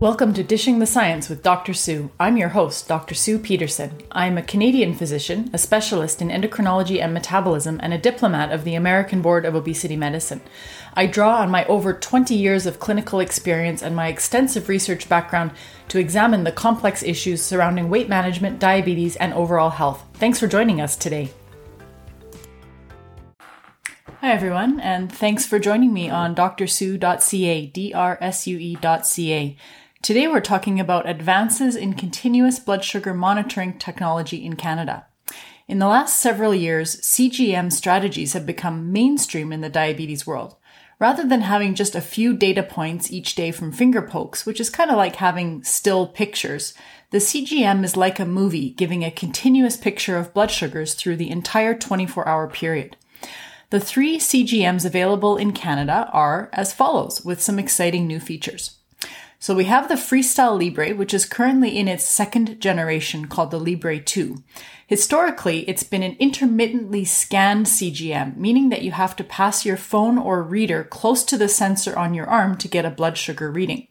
Welcome to Dishing the Science with Dr. Sue. I'm your host, Dr. Sue Pedersen. I'm a Canadian physician, a specialist in endocrinology and metabolism, and a diplomat of the American Board of Obesity Medicine. I draw on my over 20 years of clinical experience and my extensive research background to examine the complex issues surrounding weight management, diabetes, and overall health. Thanks for joining us today. Hi, everyone, and thanks for joining me on drsue.ca, D-R-S-U-E.ca. Today we're talking about advances in continuous blood sugar monitoring technology in Canada. In the last several years, CGM strategies have become mainstream in the diabetes world. Rather than having just a few data points each day from finger pokes, which is kind of like having still pictures, the CGM is like a movie giving a continuous picture of blood sugars through the entire 24 hour period. The three CGMs available in Canada are as follows, with some exciting new features. So we have the Freestyle Libre, which is currently in its second generation called the Libre 2. Historically, it's been an intermittently scanned CGM, meaning that you have to pass your phone or reader close to the sensor on your arm to get a blood sugar reading.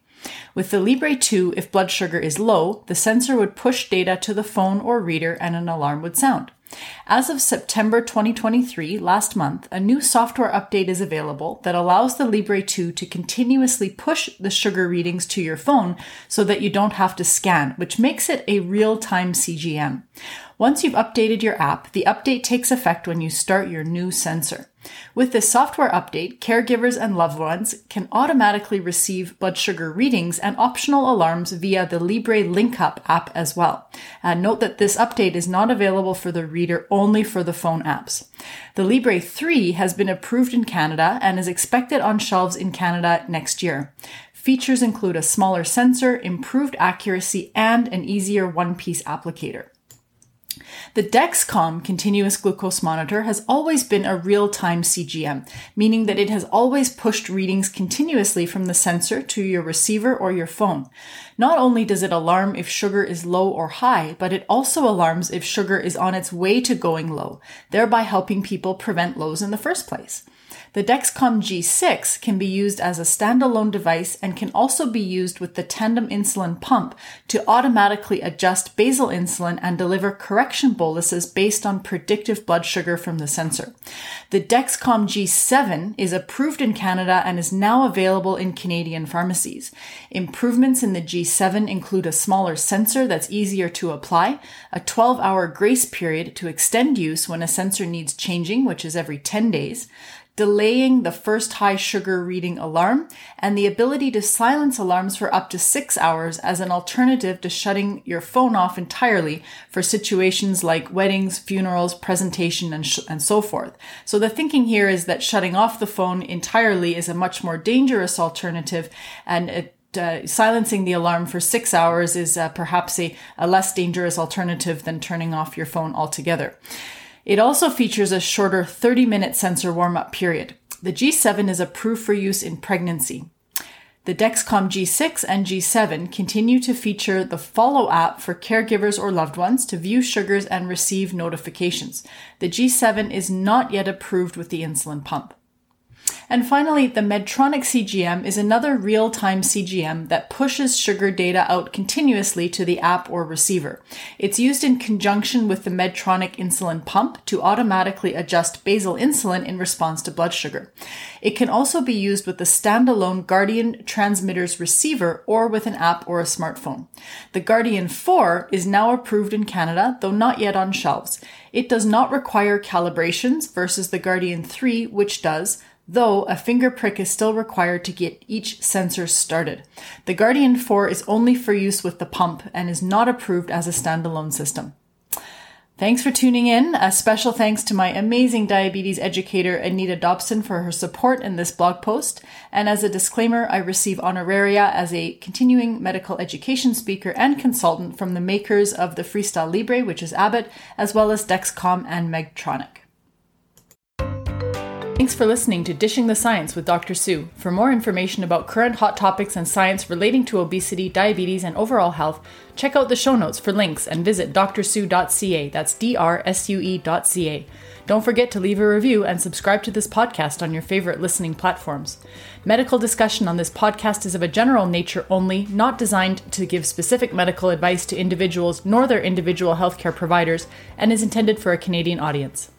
With the Libre 2, if blood sugar is low, the sensor would push data to the phone or reader and an alarm would sound. As of September 2023, last month, a new software update is available that allows the Libre 2 to continuously push the sugar readings to your phone so that you don't have to scan, which makes it a real time CGM. Once you've updated your app, the update takes effect when you start your new sensor. With this software update, caregivers and loved ones can automatically receive blood sugar readings and optional alarms via the Libre LinkUp app as well. Uh, note that this update is not available for the reader, only for the phone apps. The Libre 3 has been approved in Canada and is expected on shelves in Canada next year. Features include a smaller sensor, improved accuracy, and an easier one piece applicator. The Dexcom continuous glucose monitor has always been a real-time CGM, meaning that it has always pushed readings continuously from the sensor to your receiver or your phone. Not only does it alarm if sugar is low or high, but it also alarms if sugar is on its way to going low, thereby helping people prevent lows in the first place. The Dexcom G6 can be used as a standalone device and can also be used with the tandem insulin pump to automatically adjust basal insulin and deliver correction boluses based on predictive blood sugar from the sensor. The Dexcom G7 is approved in Canada and is now available in Canadian pharmacies. Improvements in the G7 include a smaller sensor that's easier to apply, a 12 hour grace period to extend use when a sensor needs changing, which is every 10 days, delaying the first high sugar reading alarm, and the ability to silence alarms for up to six hours as an alternative to shutting your phone off entirely for situations like weddings, funerals, presentation, and, sh- and so forth. So the thinking here is that shutting off the phone entirely is a much more dangerous alternative and it uh, silencing the alarm for six hours is uh, perhaps a, a less dangerous alternative than turning off your phone altogether. It also features a shorter 30 minute sensor warm up period. The G7 is approved for use in pregnancy. The Dexcom G6 and G7 continue to feature the Follow app for caregivers or loved ones to view sugars and receive notifications. The G7 is not yet approved with the insulin pump. And finally, the Medtronic CGM is another real-time CGM that pushes sugar data out continuously to the app or receiver. It's used in conjunction with the Medtronic insulin pump to automatically adjust basal insulin in response to blood sugar. It can also be used with the standalone Guardian transmitters receiver or with an app or a smartphone. The Guardian 4 is now approved in Canada, though not yet on shelves. It does not require calibrations versus the Guardian 3, which does, though a finger prick is still required to get each sensor started. The Guardian 4 is only for use with the pump and is not approved as a standalone system. Thanks for tuning in. A special thanks to my amazing diabetes educator, Anita Dobson, for her support in this blog post. And as a disclaimer, I receive honoraria as a continuing medical education speaker and consultant from the makers of the Freestyle Libre, which is Abbott, as well as Dexcom and Medtronic. Thanks for listening to Dishing the Science with Dr. Sue. For more information about current hot topics and science relating to obesity, diabetes, and overall health, check out the show notes for links and visit drsue.ca. That's D R S U E.ca. Don't forget to leave a review and subscribe to this podcast on your favorite listening platforms. Medical discussion on this podcast is of a general nature only, not designed to give specific medical advice to individuals nor their individual healthcare providers, and is intended for a Canadian audience.